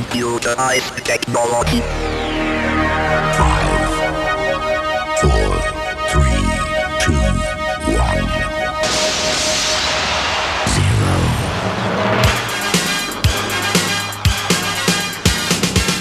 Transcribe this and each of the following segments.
computerized technology. Five, four, three, two, one, zero.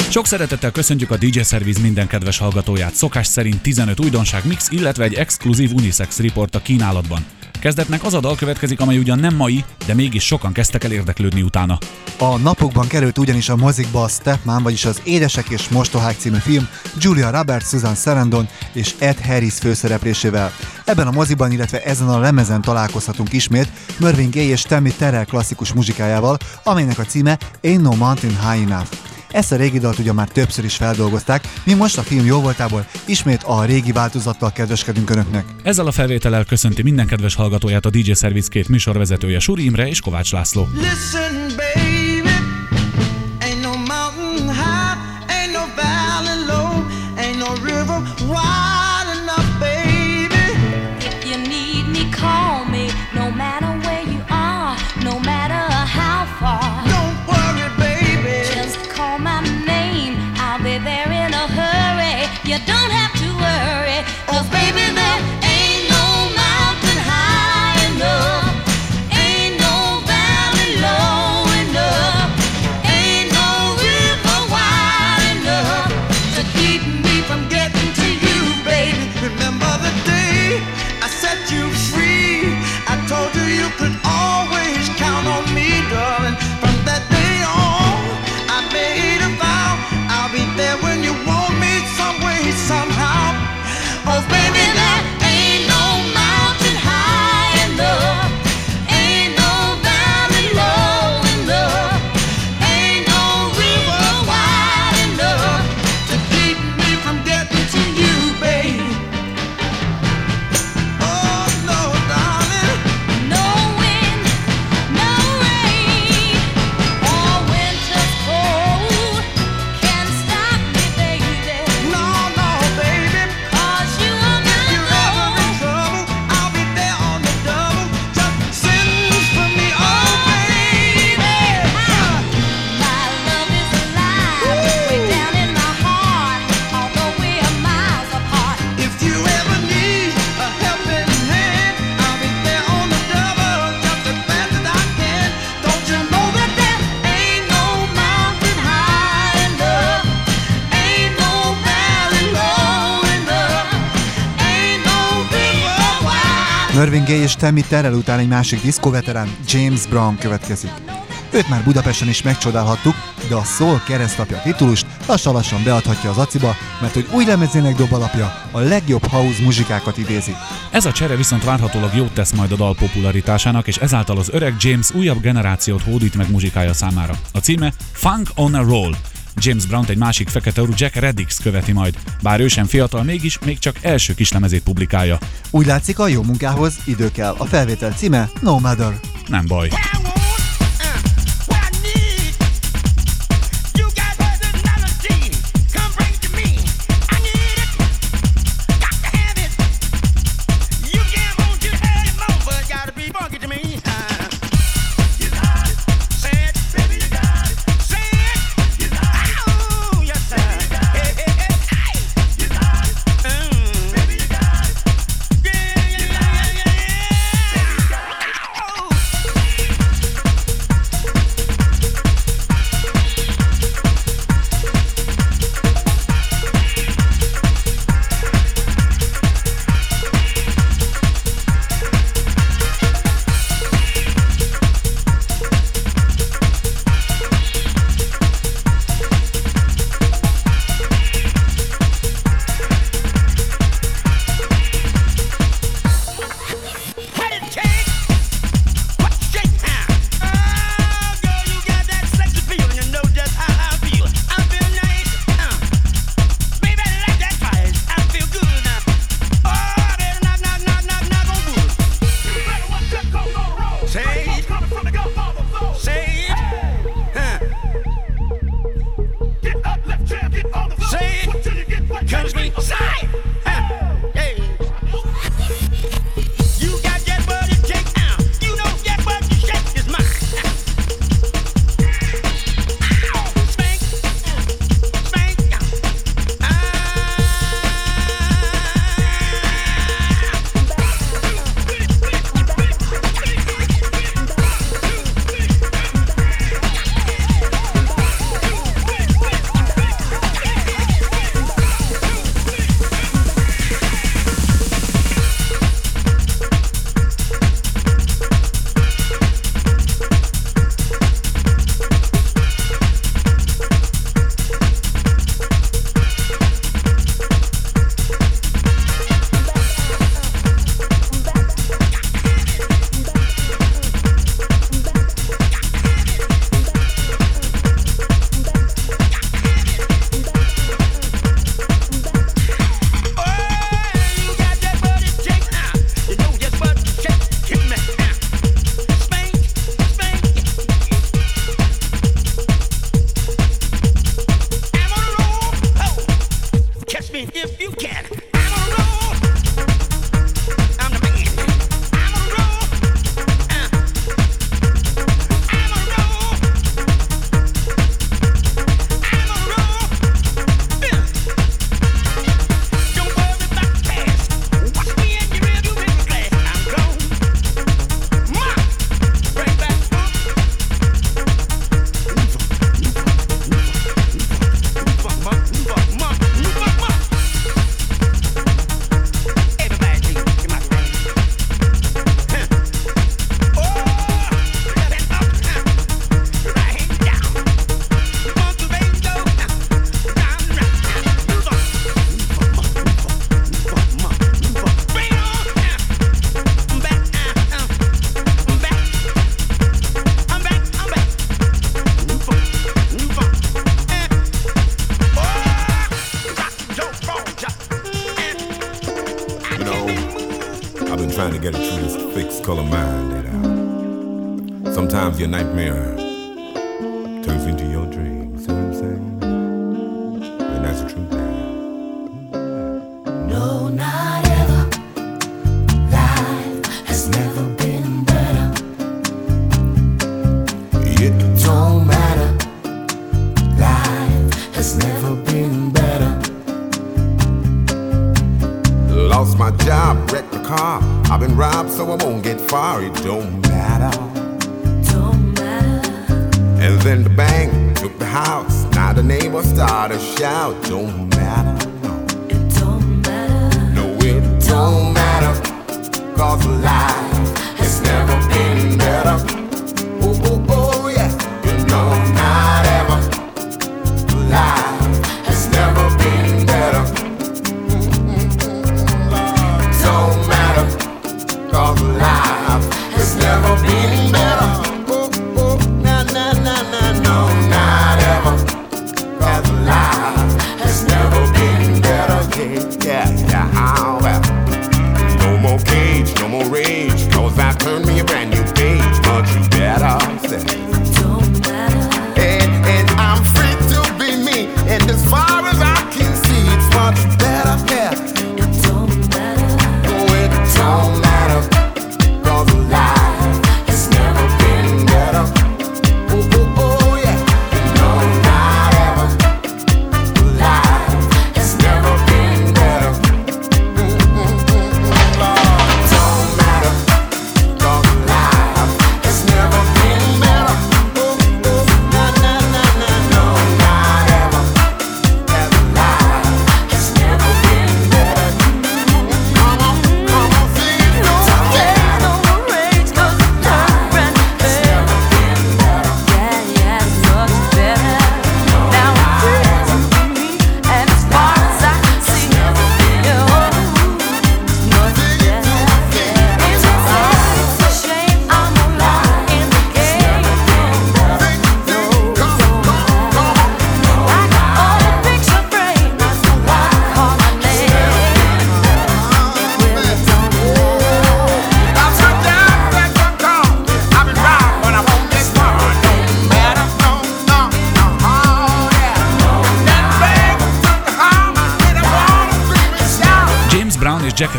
Sok szeretettel köszöntjük a DJ Service minden kedves hallgatóját. Szokás szerint 15 újdonság mix, illetve egy exkluzív unisex report a kínálatban. Kezdetnek az a dal következik, amely ugyan nem mai, de mégis sokan kezdtek el érdeklődni utána. A napokban került ugyanis a mozikba a Stepman, vagyis az Édesek és Mostohák című film Julia Roberts, Susan Sarandon és Ed Harris főszereplésével. Ebben a moziban, illetve ezen a lemezen találkozhatunk ismét Mervyn Gaye és Tammy Terrell klasszikus muzsikájával, amelynek a címe Ain't No Mountain High Enough. Ezt a régi dalt ugye már többször is feldolgozták, mi most a film jó voltából ismét a régi változattal kedveskedünk Önöknek. Ezzel a felvétellel köszönti minden kedves hallgatóját a DJ Service két műsorvezetője Suri Imre és Kovács László. Listen, baby, Tammy Terrell után egy másik diszkóveterán, James Brown következik. Őt már Budapesten is megcsodálhattuk, de a Soul keresztapja titulust lassan-lassan beadhatja az aciba, mert hogy új lemezének dobalapja a legjobb house muzsikákat idézi. Ez a csere viszont várhatólag jót tesz majd a dal popularitásának, és ezáltal az öreg James újabb generációt hódít meg muzsikája számára. A címe Funk on a Roll. James Brown egy másik fekete orú Jack Reddix követi majd. Bár ő sem fiatal, mégis még csak első kislemezét publikálja. Úgy látszik, a jó munkához idő kell. A felvétel címe No Matter. Nem baj. your nightmare.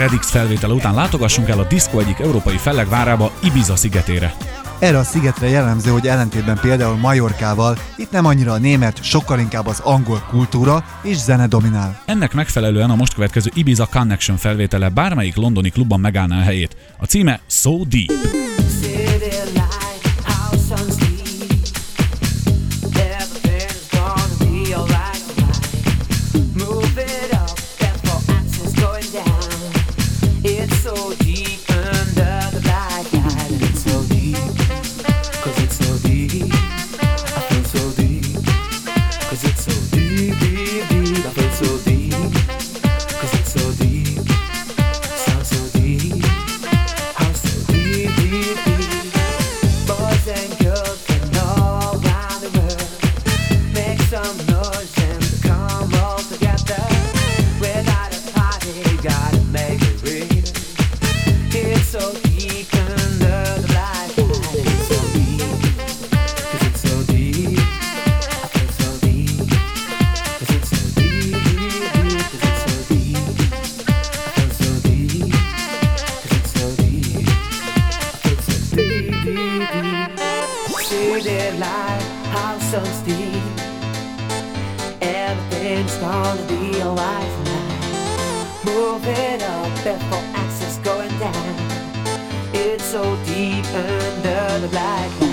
Redix felvétele után látogassunk el a diszkó egyik európai fellegvárába, Ibiza szigetére. Erre a szigetre jellemző, hogy ellentétben például Majorkával, itt nem annyira a német, sokkal inkább az angol kultúra és zene dominál. Ennek megfelelően a most következő Ibiza Connection felvétele bármelyik londoni klubban megállná a helyét. A címe So Deep. deep under the black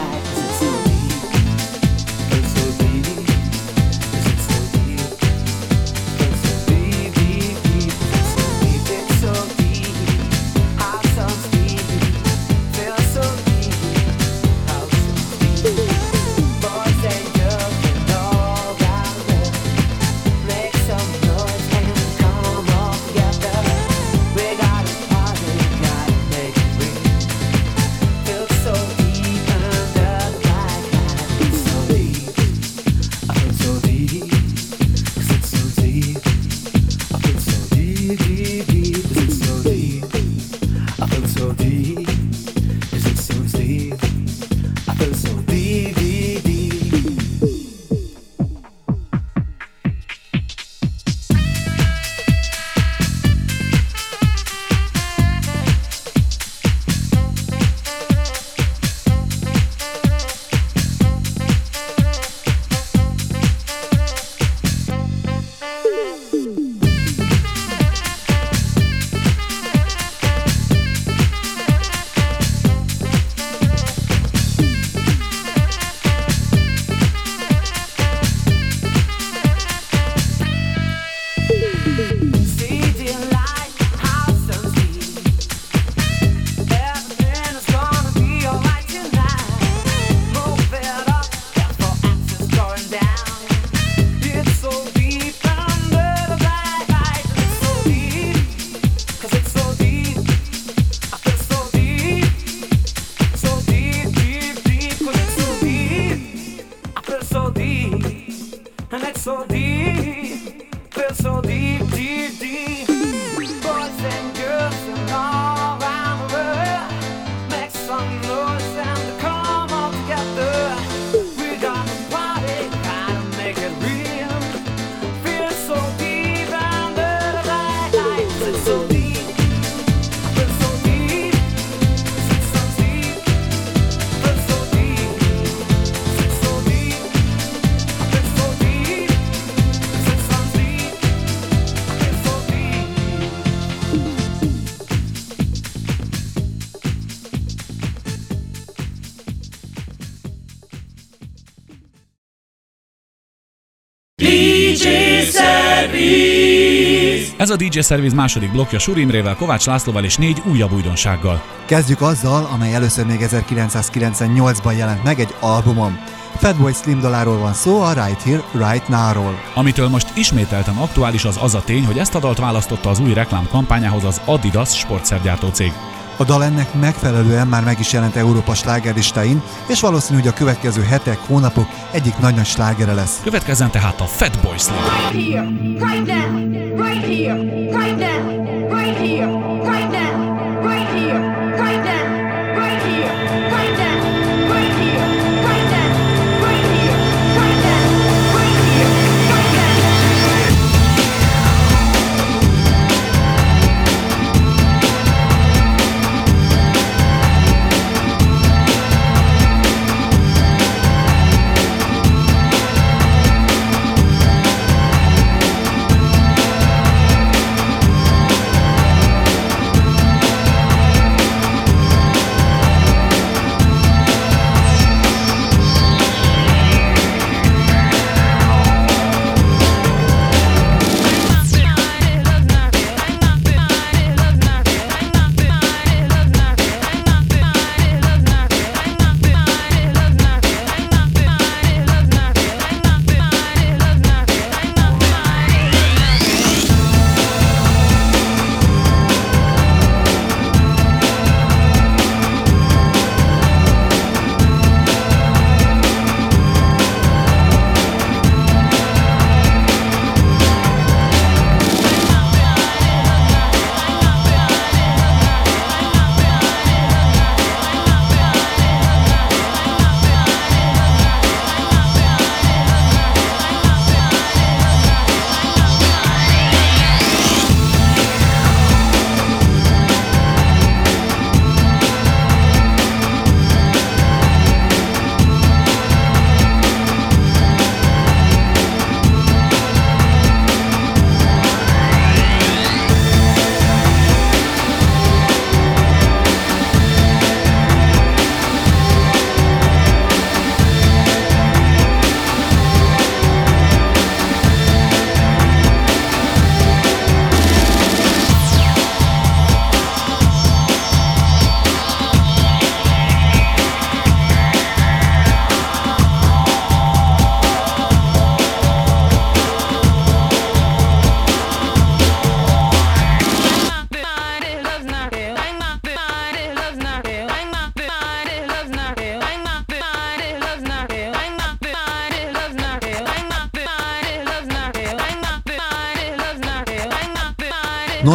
Ez a DJ Service második blokja Surimrével, Kovács Lászlóval és négy újabb újdonsággal. Kezdjük azzal, amely először még 1998-ban jelent meg egy albumon. Fatboy Slim daláról van szó, a Right Here, Right Now-ról. Amitől most ismételten aktuális az az a tény, hogy ezt a dalt választotta az új reklámkampányához az Adidas sportszergyártó cég. A dal ennek megfelelően már meg is jelent Európa slágerlistáin, és valószínű, hogy a következő hetek, hónapok egyik nagy-nagy slágere lesz. Következzen tehát a Fatboy Slim. Right here, right now, right here, right now,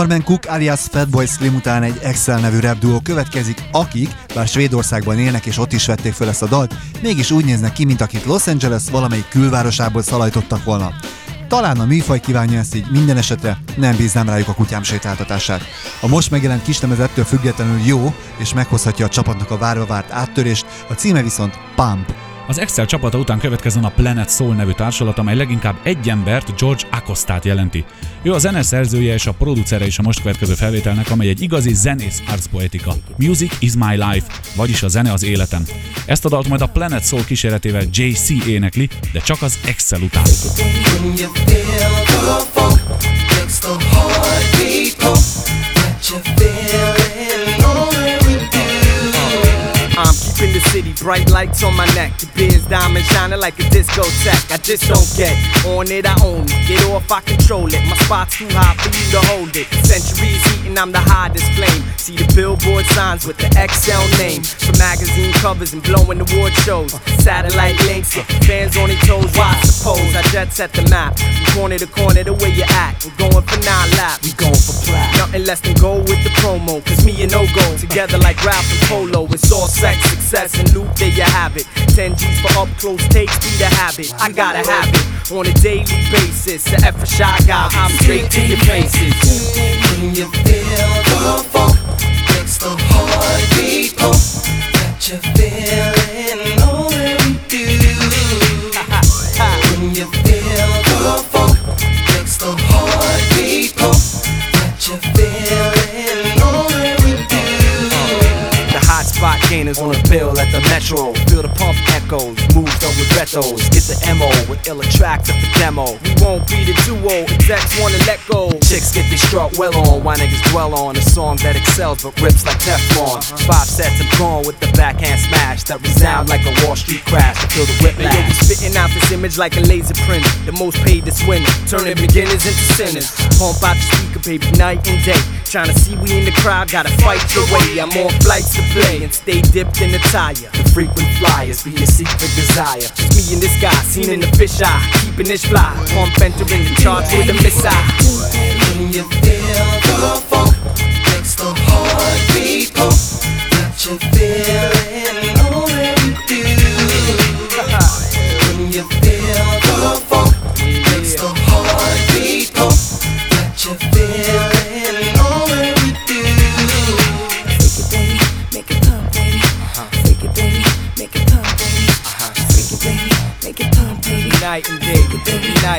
Norman Cook alias Fatboy Slim után egy Excel nevű rap duó következik, akik, bár Svédországban élnek és ott is vették fel ezt a dalt, mégis úgy néznek ki, mint akit Los Angeles valamelyik külvárosából szalajtottak volna. Talán a műfaj kívánja ezt így, minden esetre nem bíznám rájuk a kutyám sétáltatását. A most megjelent kislemez ettől függetlenül jó, és meghozhatja a csapatnak a várva várt áttörést, a címe viszont Pump. Az Excel csapata után következzen a Planet Soul nevű társulat, amely leginkább egy embert, George Acostát jelenti. Ő a zeneszerzője és a producere is a most következő felvételnek, amely egy igazi zenész arcpoetika. Music is my life, vagyis a zene az életem. Ezt a dalt majd a Planet Soul kíséretével JC énekli, de csak az Excel után. You feel makes the heartbeat pump. That you're feeling lonely city bright lights on my neck. The beers diamond shining like a disco discotheque. I just don't get on it, I own it. Get off, I control it. My spot's too high for you to hold it. Centuries I'm the hottest flame. See the billboard signs with the XL name. For magazine covers and blowing award shows. Satellite links, fans on their toes. Why I suppose I just set, the map. From corner to corner, the way you act. We're going for nine laps. We going for plat. Nothing less than go with the promo. Cause me and no go together like Ralph and Polo. It's all sex, success, and loot. There you have it. 10 G's for up close takes, be the habit. I gotta have it on a daily basis. The shy guy, I'm straight to your faces. You feel the funk, makes the heartbeat pump. That you feel. Gainers on the bill at the metro. Feel the pump echoes, moves done with retros. Get the MO with illa tracks of the demo. We won't be the duo, execs wanna let go. Chicks get they struck well on, why niggas dwell on a song that excels but rips like Teflon. Five sets I'm gone with the backhand smash that resound like a Wall Street crash. Feel the whiplash. Yo, we spitting out this image like a laser printer. The most paid is winning, turning beginners into sinners. Pump out the speaker, baby, night and day. Trying to see we in the crowd, gotta fight your way. I'm on flights to play and stay dipped in the tire. The frequent flyers be your secret desire. Just me and this guy, seen in the fish eye, keeping this fly. Pump entering the charge with a missile. When you feel the funk, makes the heartbeat pump. That you're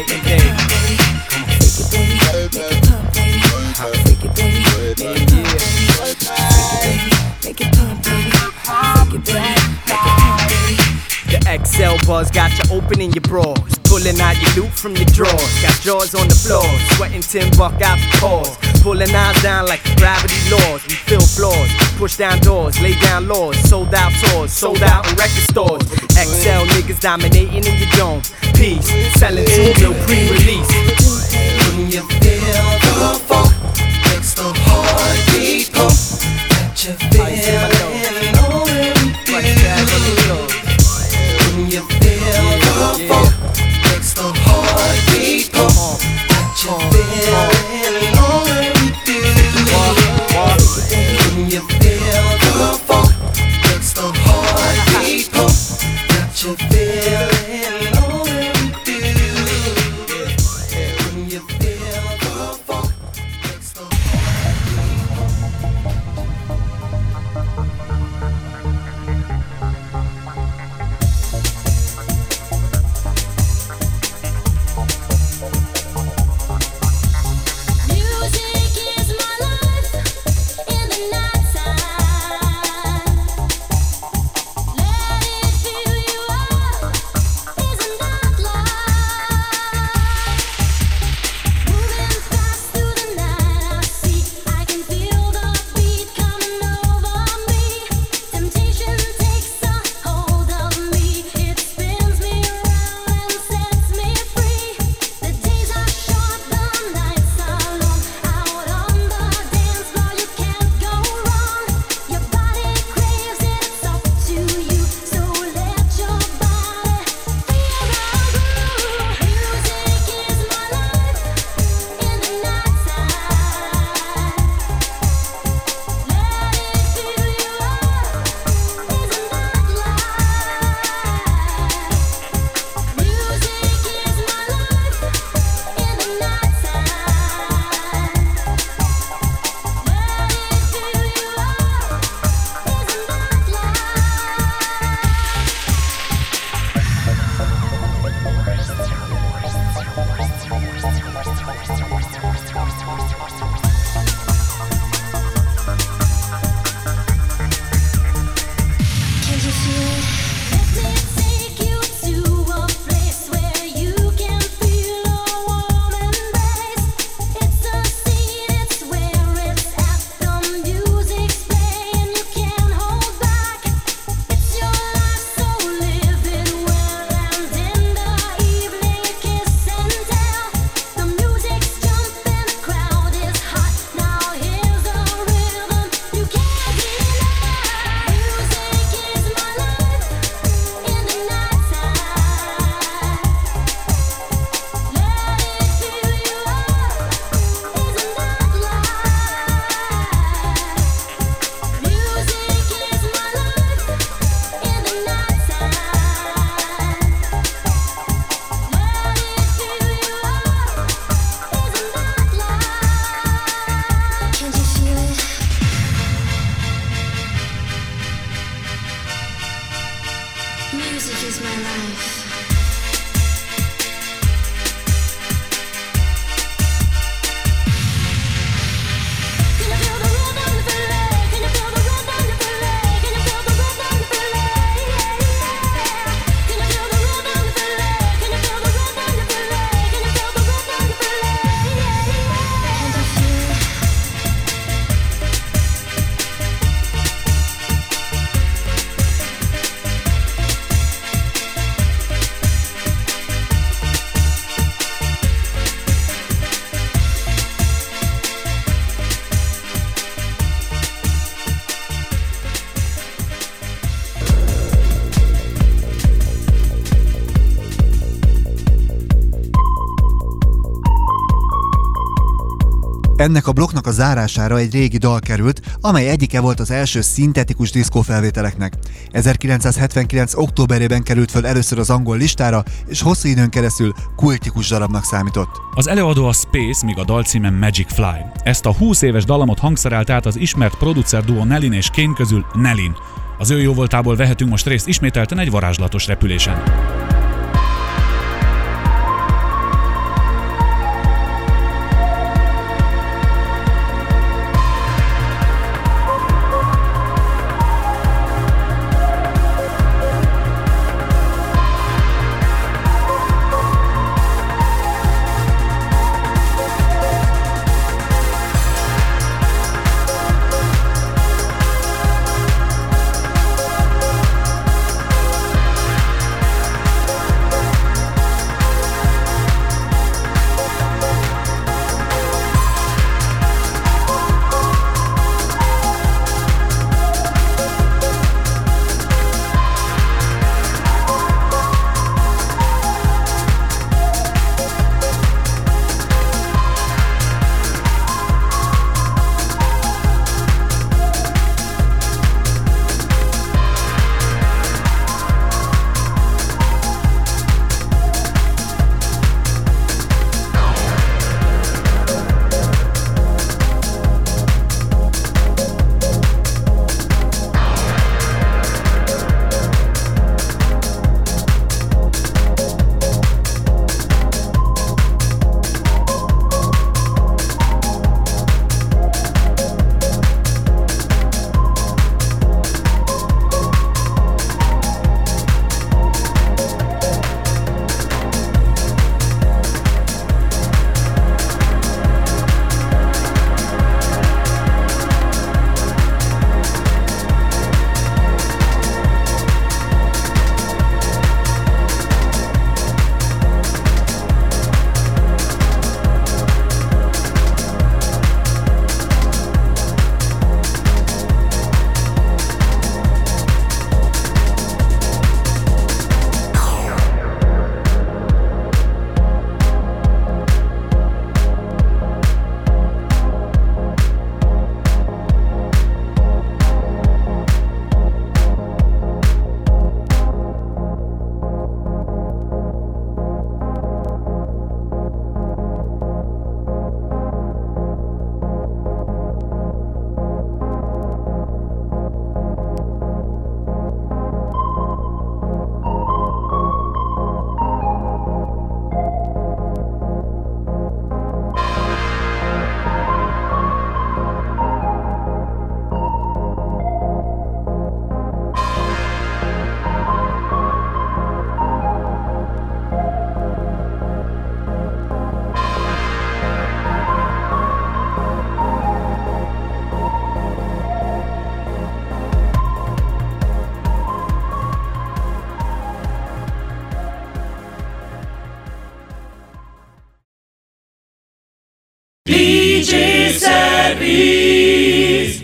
it pump, baby. The XL buzz got you opening your bras. Pulling out your loot from your drawers. Got jaws on the floor. Sweating tin buck out the pores. Pulling eyes down like gravity laws. We fill floors. Push down doors. Lay down laws. Sold out tours. Sold out in record stores. XL niggas dominating in your dome. Peace. Selling two mil pre-release. When you feel Ennek a blokknak a zárására egy régi dal került, amely egyike volt az első szintetikus diszkó felvételeknek. 1979. októberében került föl először az angol listára, és hosszú időn keresztül kultikus darabnak számított. Az előadó a Space, míg a dal címe Magic Fly. Ezt a 20 éves dalamot hangszerelt át az ismert producer duo Nellin és Kane közül Nellin. Az ő jóvoltából vehetünk most részt ismételten egy varázslatos repülésen.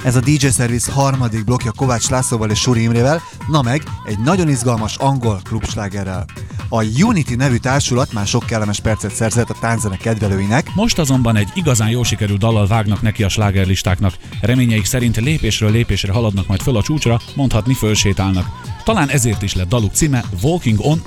Ez a DJ Service harmadik blokja Kovács Lászlóval és Suri Imrével, na meg egy nagyon izgalmas angol klubslágerrel. A Unity nevű társulat már sok kellemes percet szerzett a tánzene kedvelőinek, Most azonban egy igazán jó sikerült dallal vágnak neki a slágerlistáknak. Reményeik szerint lépésről lépésre haladnak majd föl a csúcsra, mondhatni fölsétálnak. Talán ezért is lett daluk címe Walking on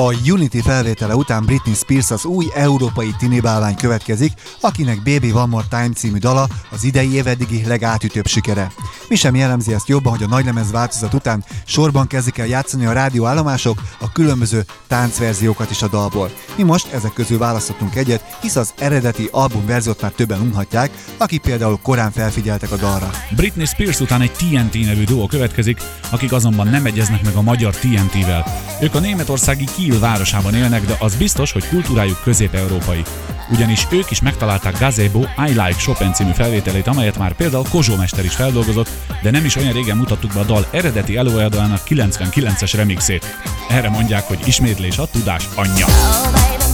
A Unity felvétele után Britney Spears az új európai tinibálvány következik, akinek Baby One More Time című dala az idei év eddigi legátütőbb sikere. Mi sem jellemzi ezt jobban, hogy a nagylemez változat után sorban kezdik el játszani a rádióállomások a különböző táncverziókat is a dalból. Mi most ezek közül választottunk egyet, hisz az eredeti albumverziót már többen unhatják, akik például korán felfigyeltek a dalra. Britney Spears után egy TNT nevű duo következik, akik azonban nem egyeznek meg a magyar TNT-vel. Ők a németországi Kiel városában élnek, de az biztos, hogy kultúrájuk közép-európai ugyanis ők is megtalálták Gazebo I Like Chopin című felvételét, amelyet már például Kozsó Mester is feldolgozott, de nem is olyan régen mutattuk be a dal eredeti előadójának 99-es remixét. Erre mondják, hogy ismétlés a tudás anyja. Oh.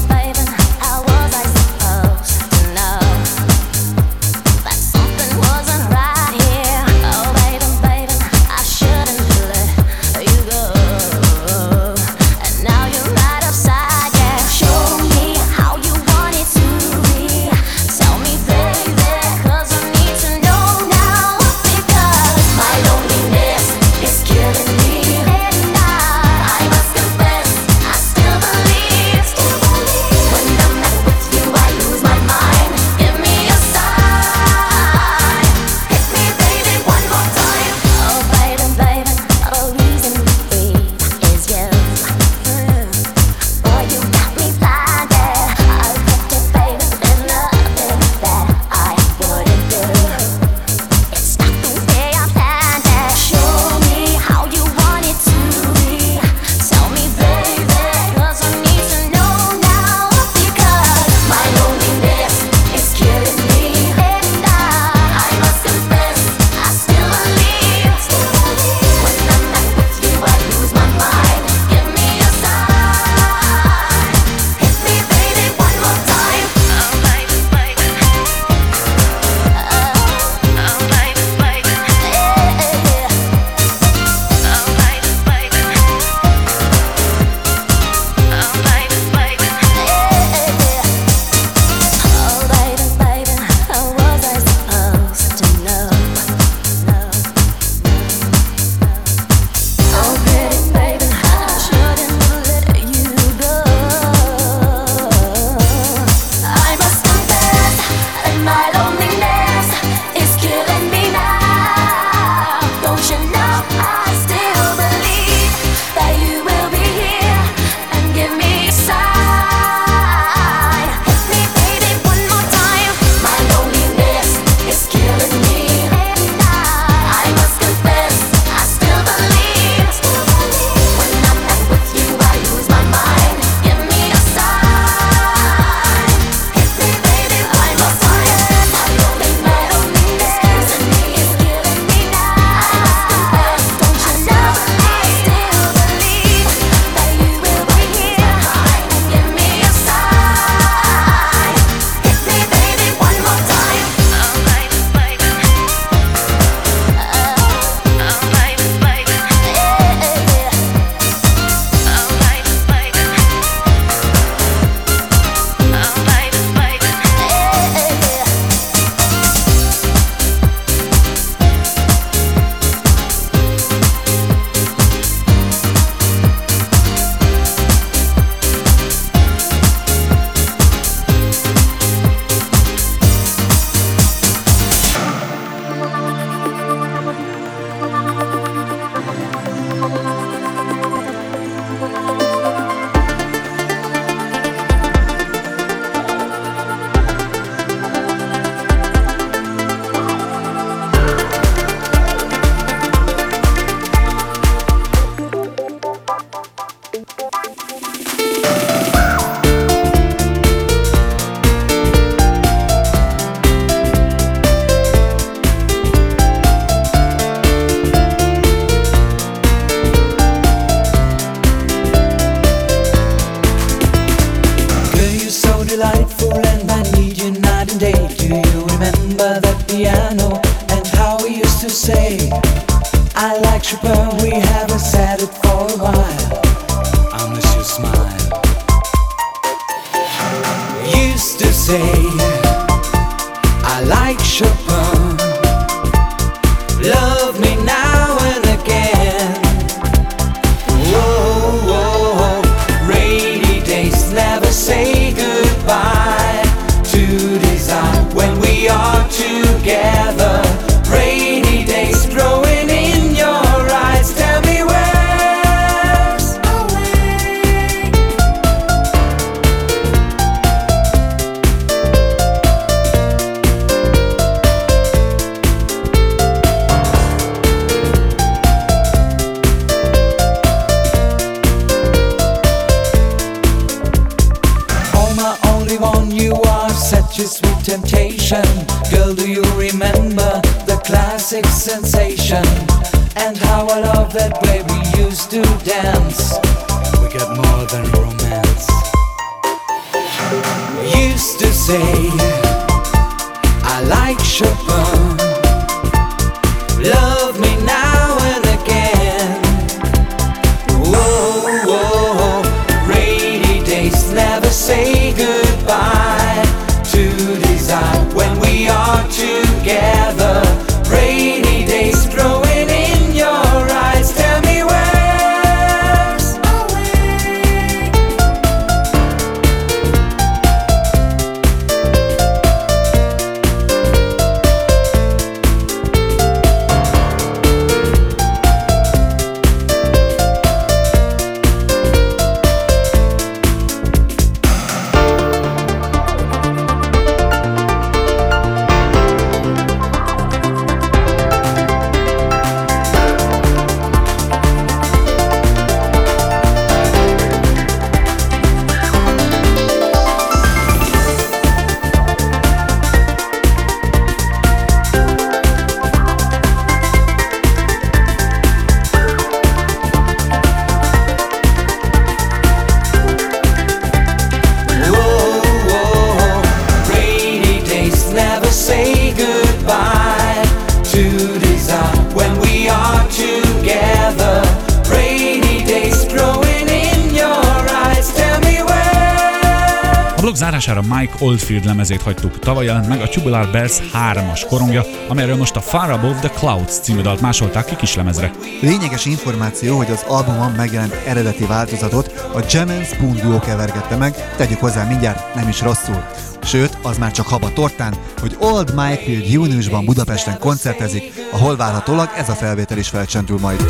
Oldfield lemezét hagytuk. Tavaly jelent meg a Tubular Bells 3-as korongja, amelyről most a Far Above the Clouds című dalt másolták ki kislemezre. Lényeges információ, hogy az albumon megjelent eredeti változatot a Jam Spoon duo kevergette meg, tegyük hozzá mindjárt, nem is rosszul. Sőt, az már csak haba tortán, hogy Old Field júniusban Budapesten koncertezik, ahol várhatólag ez a felvétel is felcsendül majd.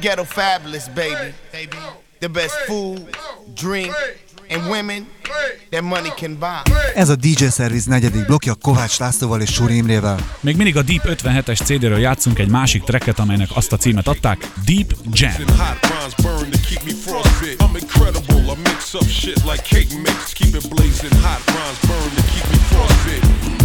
ghetto fabulous, baby. baby. The best food, drink, and women that money can buy. Ez a DJ Service negyedik blokja Kovács Lászlóval és Súri Imrével. Még mindig a Deep 57-es CD-ről játszunk egy másik tracket, amelynek azt a címet adták, Deep Jam. Incredible, I mix up shit like cake mix, keep it blazing hot, rhymes burn to keep me frostbit.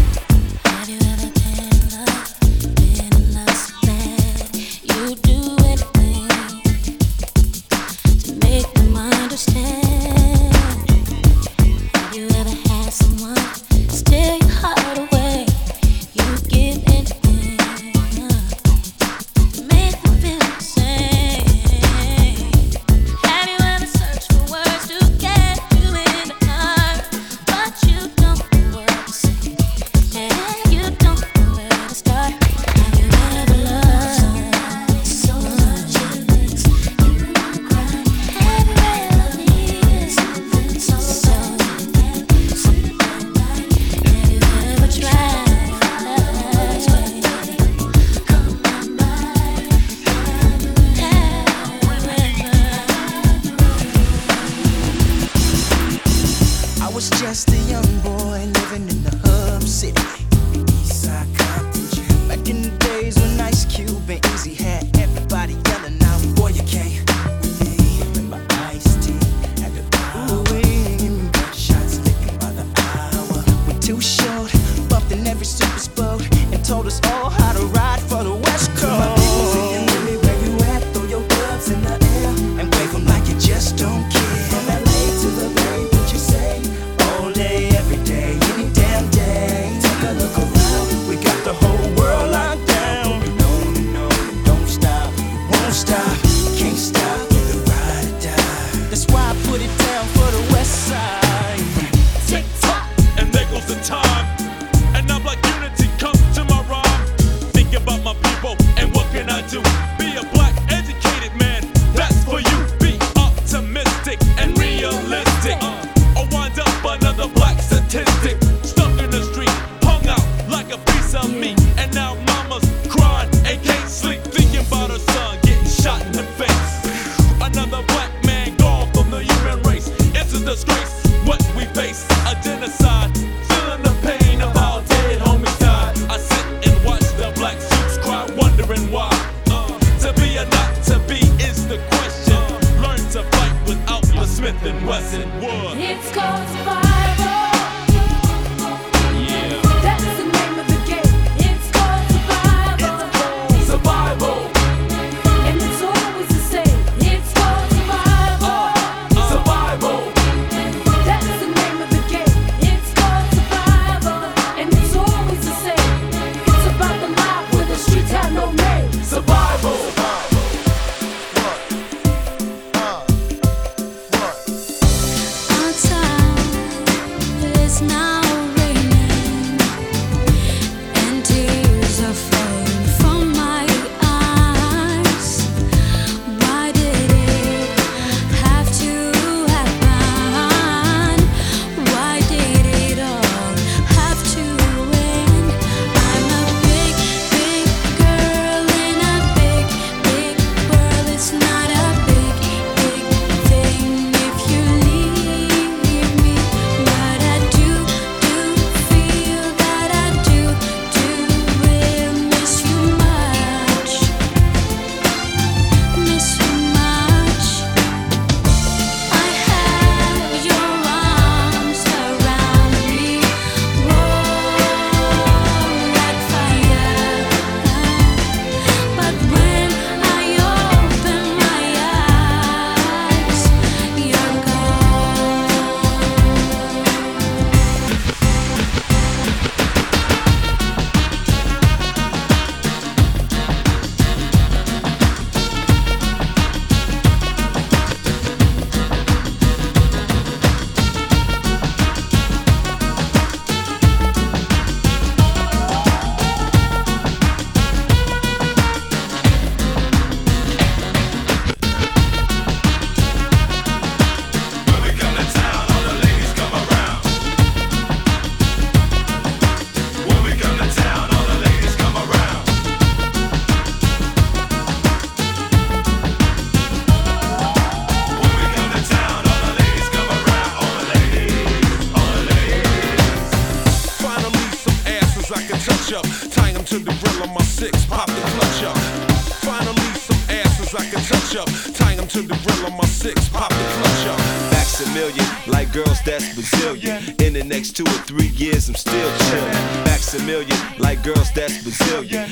Brazilian.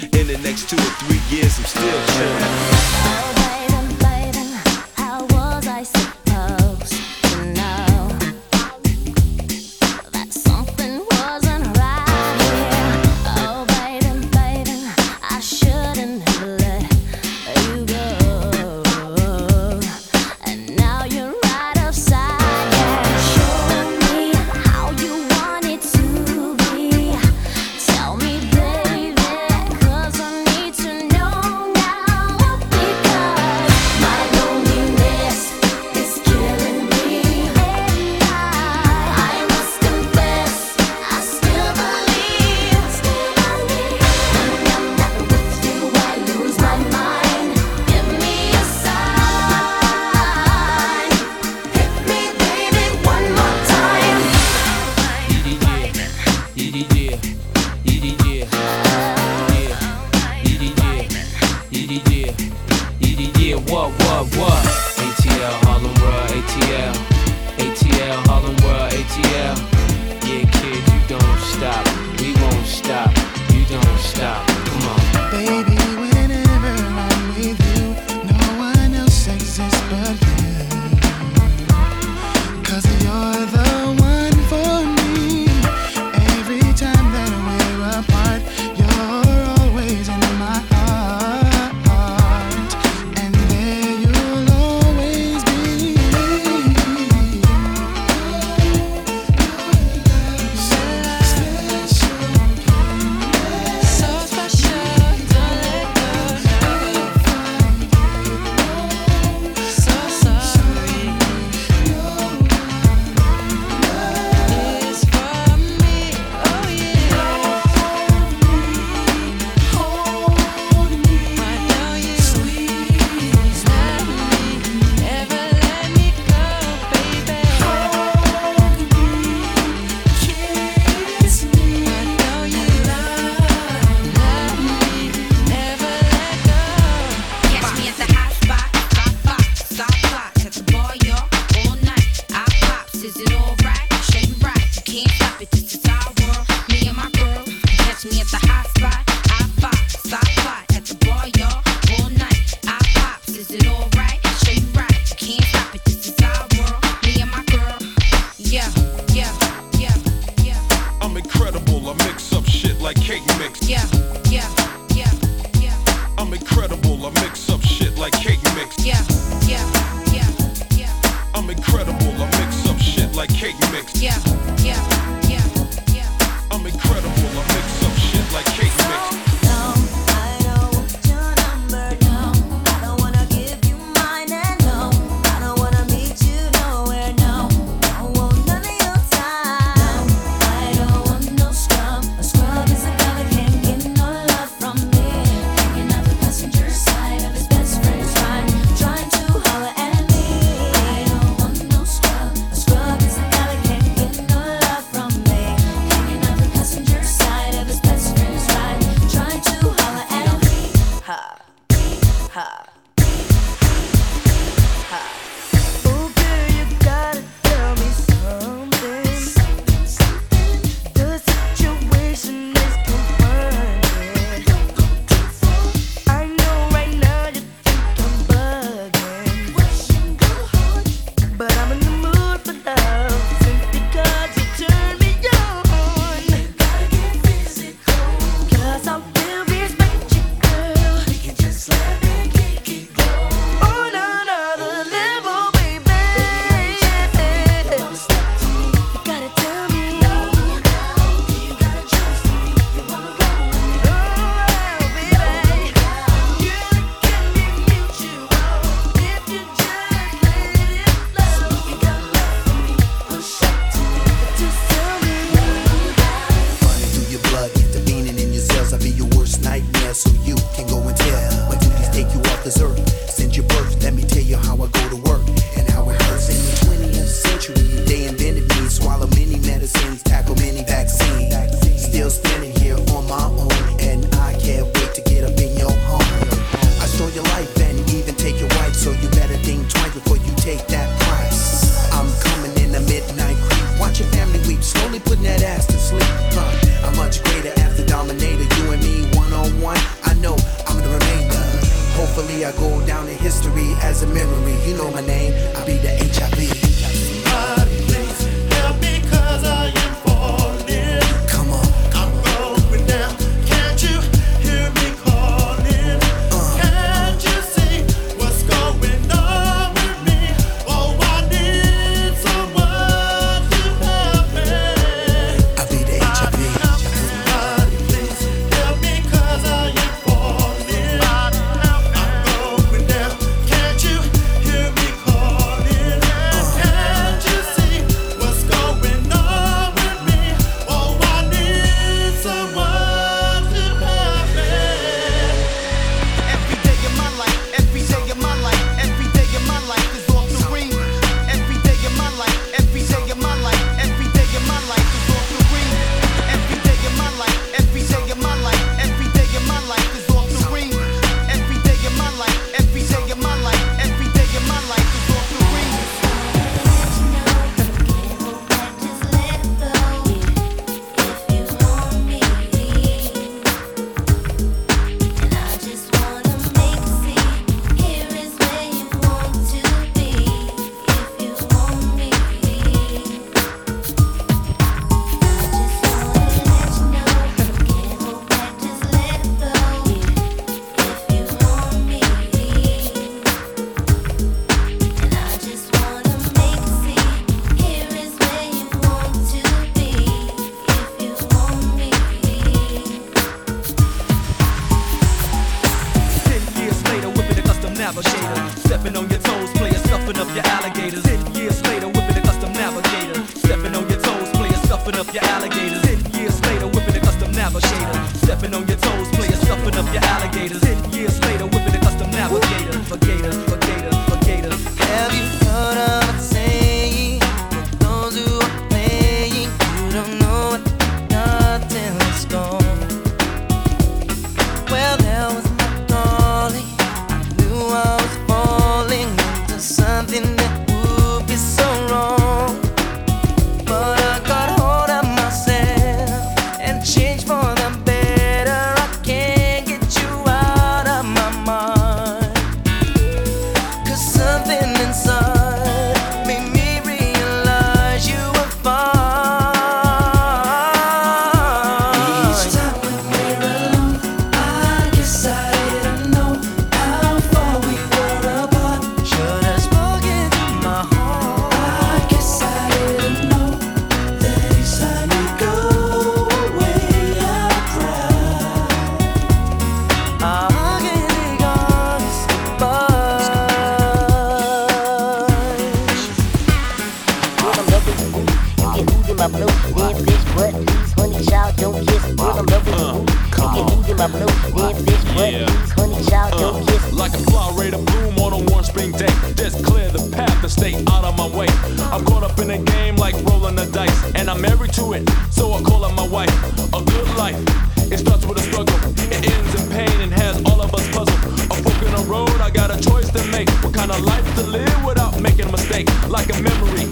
a life to live without making a mistake, like a memory,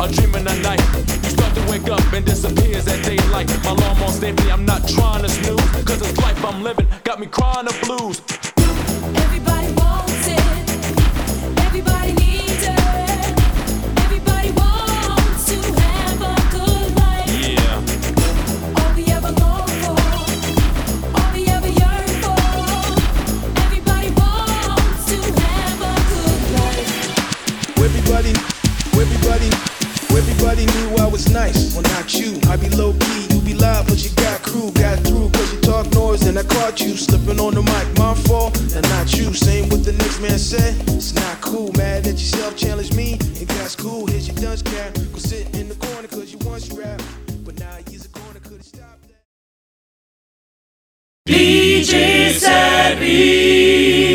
a dream in the night. You start to wake up and disappears at daylight. My lawn on safety, I'm not trying to snooze, cause it's life I'm living, got me crying the blues. nice, well not you. I be low key, you be loud, but you got crew. Got through cause you talk noise and I caught you slipping on the mic. My fault and not you. Same with the next man said. It's not cool, mad at yourself, challenged me. And that's cool, here's your dunce cap. Go sit in the corner cause you once rap. But now he's a corner, could've stopped that. DJ Savvy.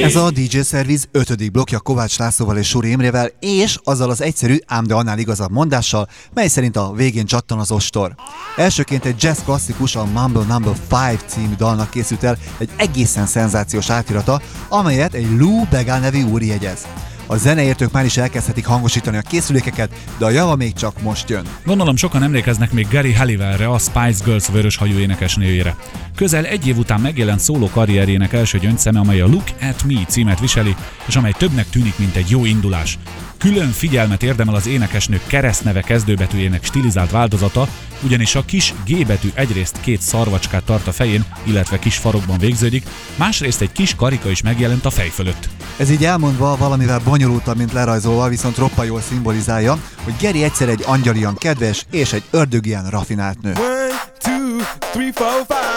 Ez a DJ Service ötödik blokja Kovács Lászlóval és Suri Imrével, és azzal az egyszerű, ám de annál igazabb mondással, mely szerint a végén csattan az ostor. Elsőként egy jazz klasszikus, a Mumble Number 5 című dalnak készült el egy egészen szenzációs átirata, amelyet egy Lou Bega nevű úr jegyez. A zeneértők már is elkezdhetik hangosítani a készülékeket, de a java még csak most jön. Gondolom sokan emlékeznek még Gary Halliwellre, a Spice Girls vöröshajú énekesnőjére. Közel egy év után megjelent szóló karrierjének első gyöngyszeme, amely a Look at Me címet viseli, és amely többnek tűnik, mint egy jó indulás. Külön figyelmet érdemel az énekesnő keresztneve kezdőbetűjének stilizált változata, ugyanis a kis G betű egyrészt két szarvacskát tart a fején, illetve kis farokban végződik, másrészt egy kis karika is megjelent a fej fölött. Ez így elmondva valamivel bonyolultabb, mint lerajzolva, viszont roppa jól szimbolizálja, hogy Geri egyszer egy angyalian kedves és egy ördögian rafinált nő. One, two, three, four, five.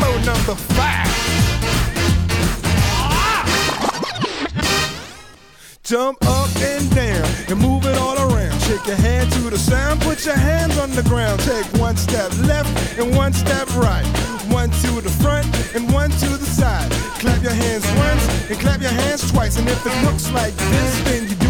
Mambo number five. Jump up and down and move it all around. Shake your hand to the sound, put your hands on the ground. Take one step left and one step right. One to the front and one to the side. Clap your hands once and clap your hands twice. And if it looks like this, then you're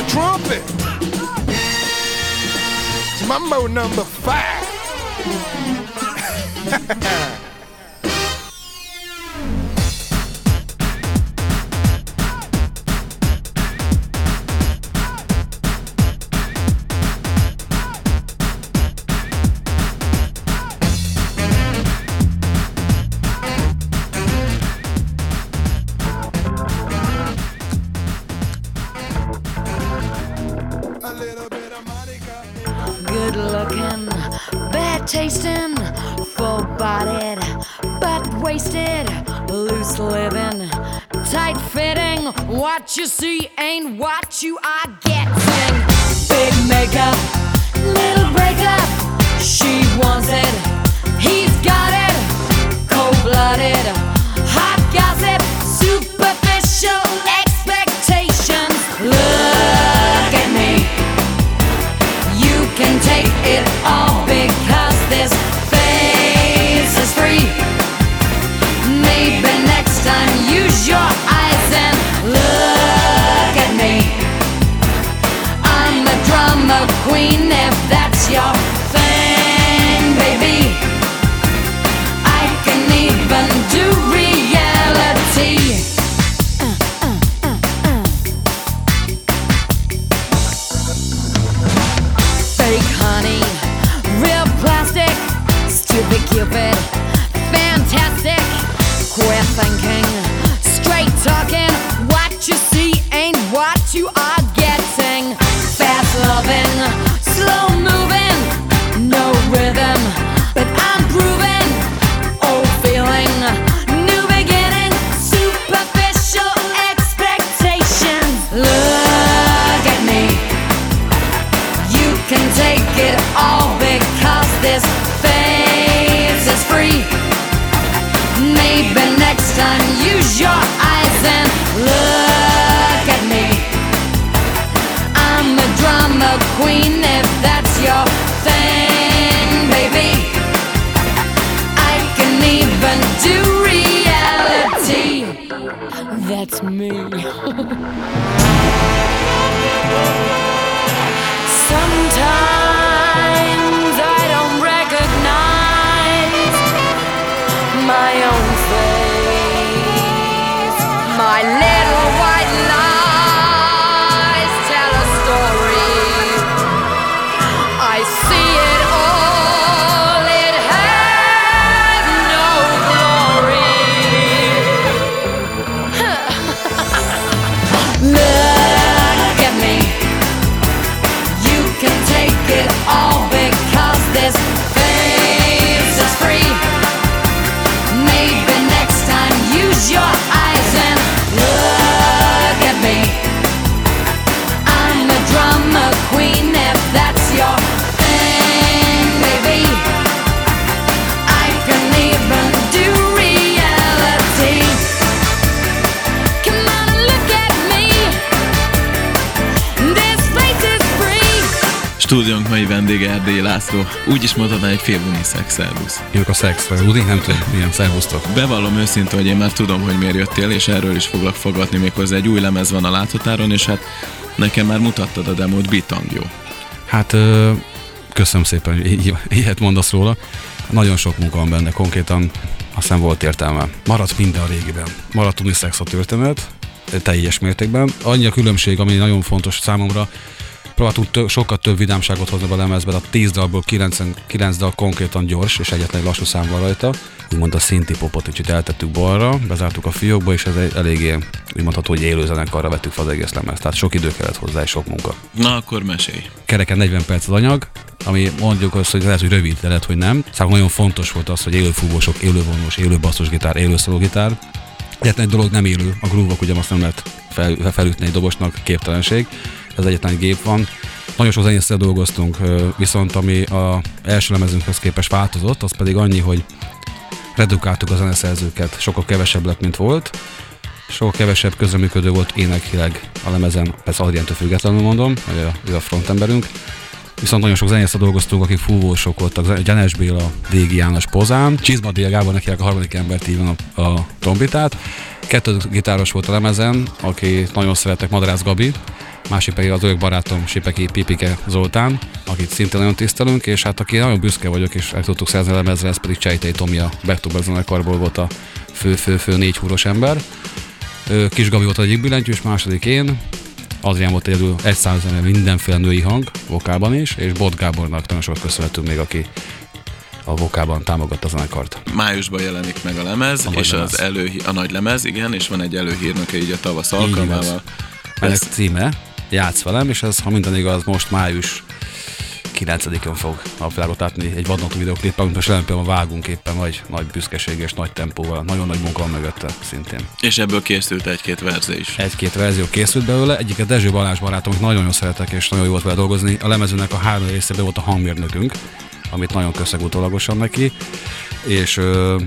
The trumpet. Mambo number five. wasted, loose living, tight fitting. What you see ain't what you are getting. Big makeup, little breakup. She wants it, he's got it. Cold blooded, hot gossip, superficial expectations. Look at me. You can take it all vendége Erdélyi László. Úgy is mondhatná egy fél unisex szervusz. Ők a szex, vagy Rudi, nem tudom, milyen szervusztok. Bevallom őszintén, hogy én már tudom, hogy miért jöttél, és erről is foglak fogadni, méghozzá egy új lemez van a láthatáron, és hát nekem már mutattad a demót, bitang jó. Hát köszönöm szépen, hogy ilyet mondasz róla. Nagyon sok munka van benne, konkrétan aztán volt értelme. Maradt minden a régiben. Maradt unisex a történet, teljes mértékben. Annyi a különbség, ami nagyon fontos számomra, próbáltunk tö- sokkal több vidámságot hozni a lemezbe, a 10 dalból 9, 9 dal konkrétan gyors, és egyetlen egy lassú szám van rajta. Úgymond a szinti popot kicsit eltettük balra, bezártuk a fiókba, és ez egy eléggé, úgy mondható, hogy élő zenekarra vettük fel az egész lemezt. Tehát sok idő kellett hozzá, és sok munka. Na akkor mesélj. Kereken 40 perc az anyag, ami mondjuk azt, hogy lehet, hogy rövid, de lehet, hogy nem. Számomra nagyon fontos volt az, hogy élő fúvósok, élő vonós, élő basszusgitár, élő szólógitár. Egyetlen egy dolog nem élő, a groove ugye azt nem lehet fel, felütni egy dobosnak, képtelenség. Ez egyetlen egy gép van. Nagyon sok zenésszel dolgoztunk, viszont ami a első lemezünkhöz képest változott, az pedig annyi, hogy redukáltuk a zeneszerzőket, sokkal kevesebb lett, mint volt, sokkal kevesebb közreműködő volt énekileg a lemezen, persze Adriántól függetlenül mondom, ő a frontemberünk, Viszont nagyon sok zenésszel dolgoztunk, akik fúvósok voltak. Gyenes Béla, Dégi János Pozán, Csizma Dél Gábor, neki a harmadik embert hívom a, a trombitát. Kettő gitáros volt a lemezen, aki nagyon szeretek, Madarász Gabi, másik pedig az örök barátom Sipeki Pipike Zoltán, akit szintén nagyon tisztelünk, és hát aki nagyon büszke vagyok, és el tudtuk szerzni a lemezre, ez pedig Csejtei Tomi a Backtober zenekarból volt a fő-fő-fő négy húros ember. Kis Gabi volt egyik billentyű, és második én. Adrián volt egyedül egy százalék mindenféle női hang, vokálban is, és Bot Gábornak nagyon sokat köszönhetünk még, aki a vokálban támogatta a zenekart. Májusban jelenik meg a lemez, A és lemez. az elő, a nagy lemez, igen, és van egy előhírnöke így a tavasz alkalmával. Ennek címe Játsz velem, és ez, ha minden igaz, most május 9-én fog napvilágot látni egy vadnatú videoklip, amit most jelen pillanatban vágunk éppen nagy, nagy büszkeség és nagy tempóval. Nagyon nagy munka van mögötte szintén. És ebből készült egy-két verze is. Egy-két verzió készült belőle, egyiket Dezső Balázs barátom, amit nagyon-nagyon szeretek, és nagyon jó volt vele dolgozni. A lemezünknek a három részében volt a hangmérnökünk, amit nagyon köszönök utólagosan neki, és ö,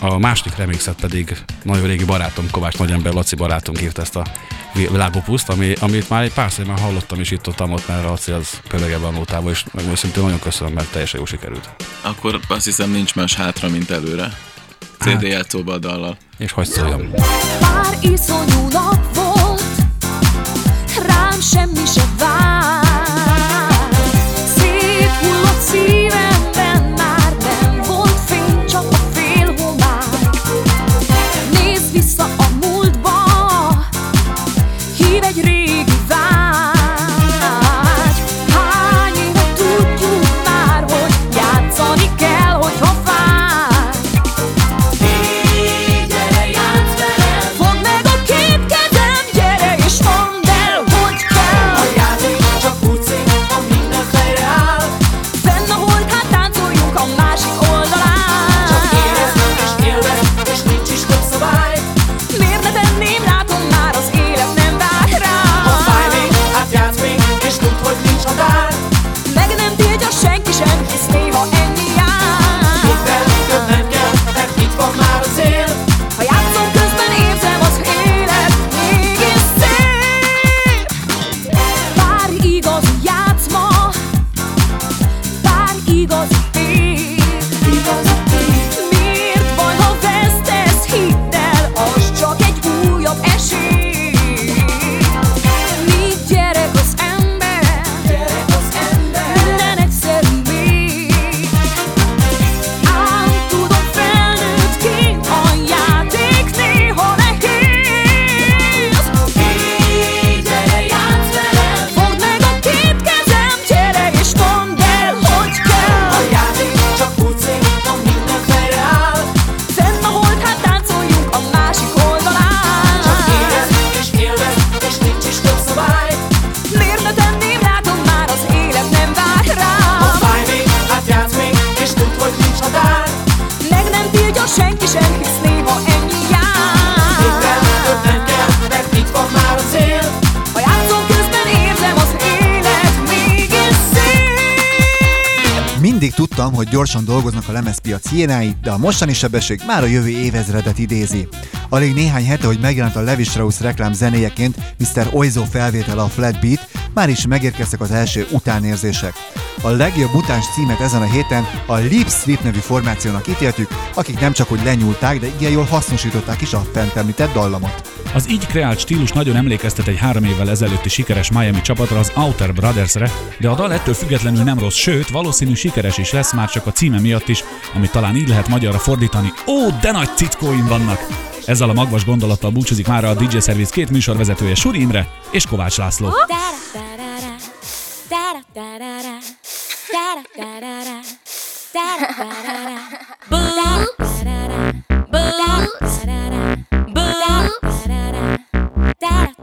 a második remixet pedig nagyon régi barátom, Kovács Nagyember Laci barátunk írta ezt a vi- világopuszt, ami, amit már egy párszor már hallottam és itt ott, mert Laci az pörögebben a nótában, és meg őszintén nagyon köszönöm, mert teljesen jó sikerült. Akkor azt hiszem nincs más hátra, mint előre. CD játszóba a dallal. És hogy szóljon. Pár iszonyú nap volt, rám semmi se vár. Széthullott szívemben hogy gyorsan dolgoznak a lemezpiac hiénái, de a mostani sebesség már a jövő évezredet idézi. Alig néhány hete, hogy megjelent a Levi Strauss reklám zenéjeként Mr. Oizo felvétel a Flatbeat, már is megérkeztek az első utánérzések. A legjobb utáns címet ezen a héten a Lip Strip nevű formációnak ítéltük, akik nem csak hogy lenyúlták, de igen jól hasznosították is a fent említett dallamot. Az így kreált stílus nagyon emlékeztet egy három évvel ezelőtti sikeres Miami csapatra, az Outer Brothers-re, de a dal ettől függetlenül nem rossz, sőt, valószínű sikeres is lesz már csak a címe miatt is, ami talán így lehet magyarra fordítani. Ó, de nagy cickóim vannak! Ezzel a magvas gondolattal búcsúzik már a DJ Service két műsorvezetője Suri Imre és Kovács László. Boots. Boots. da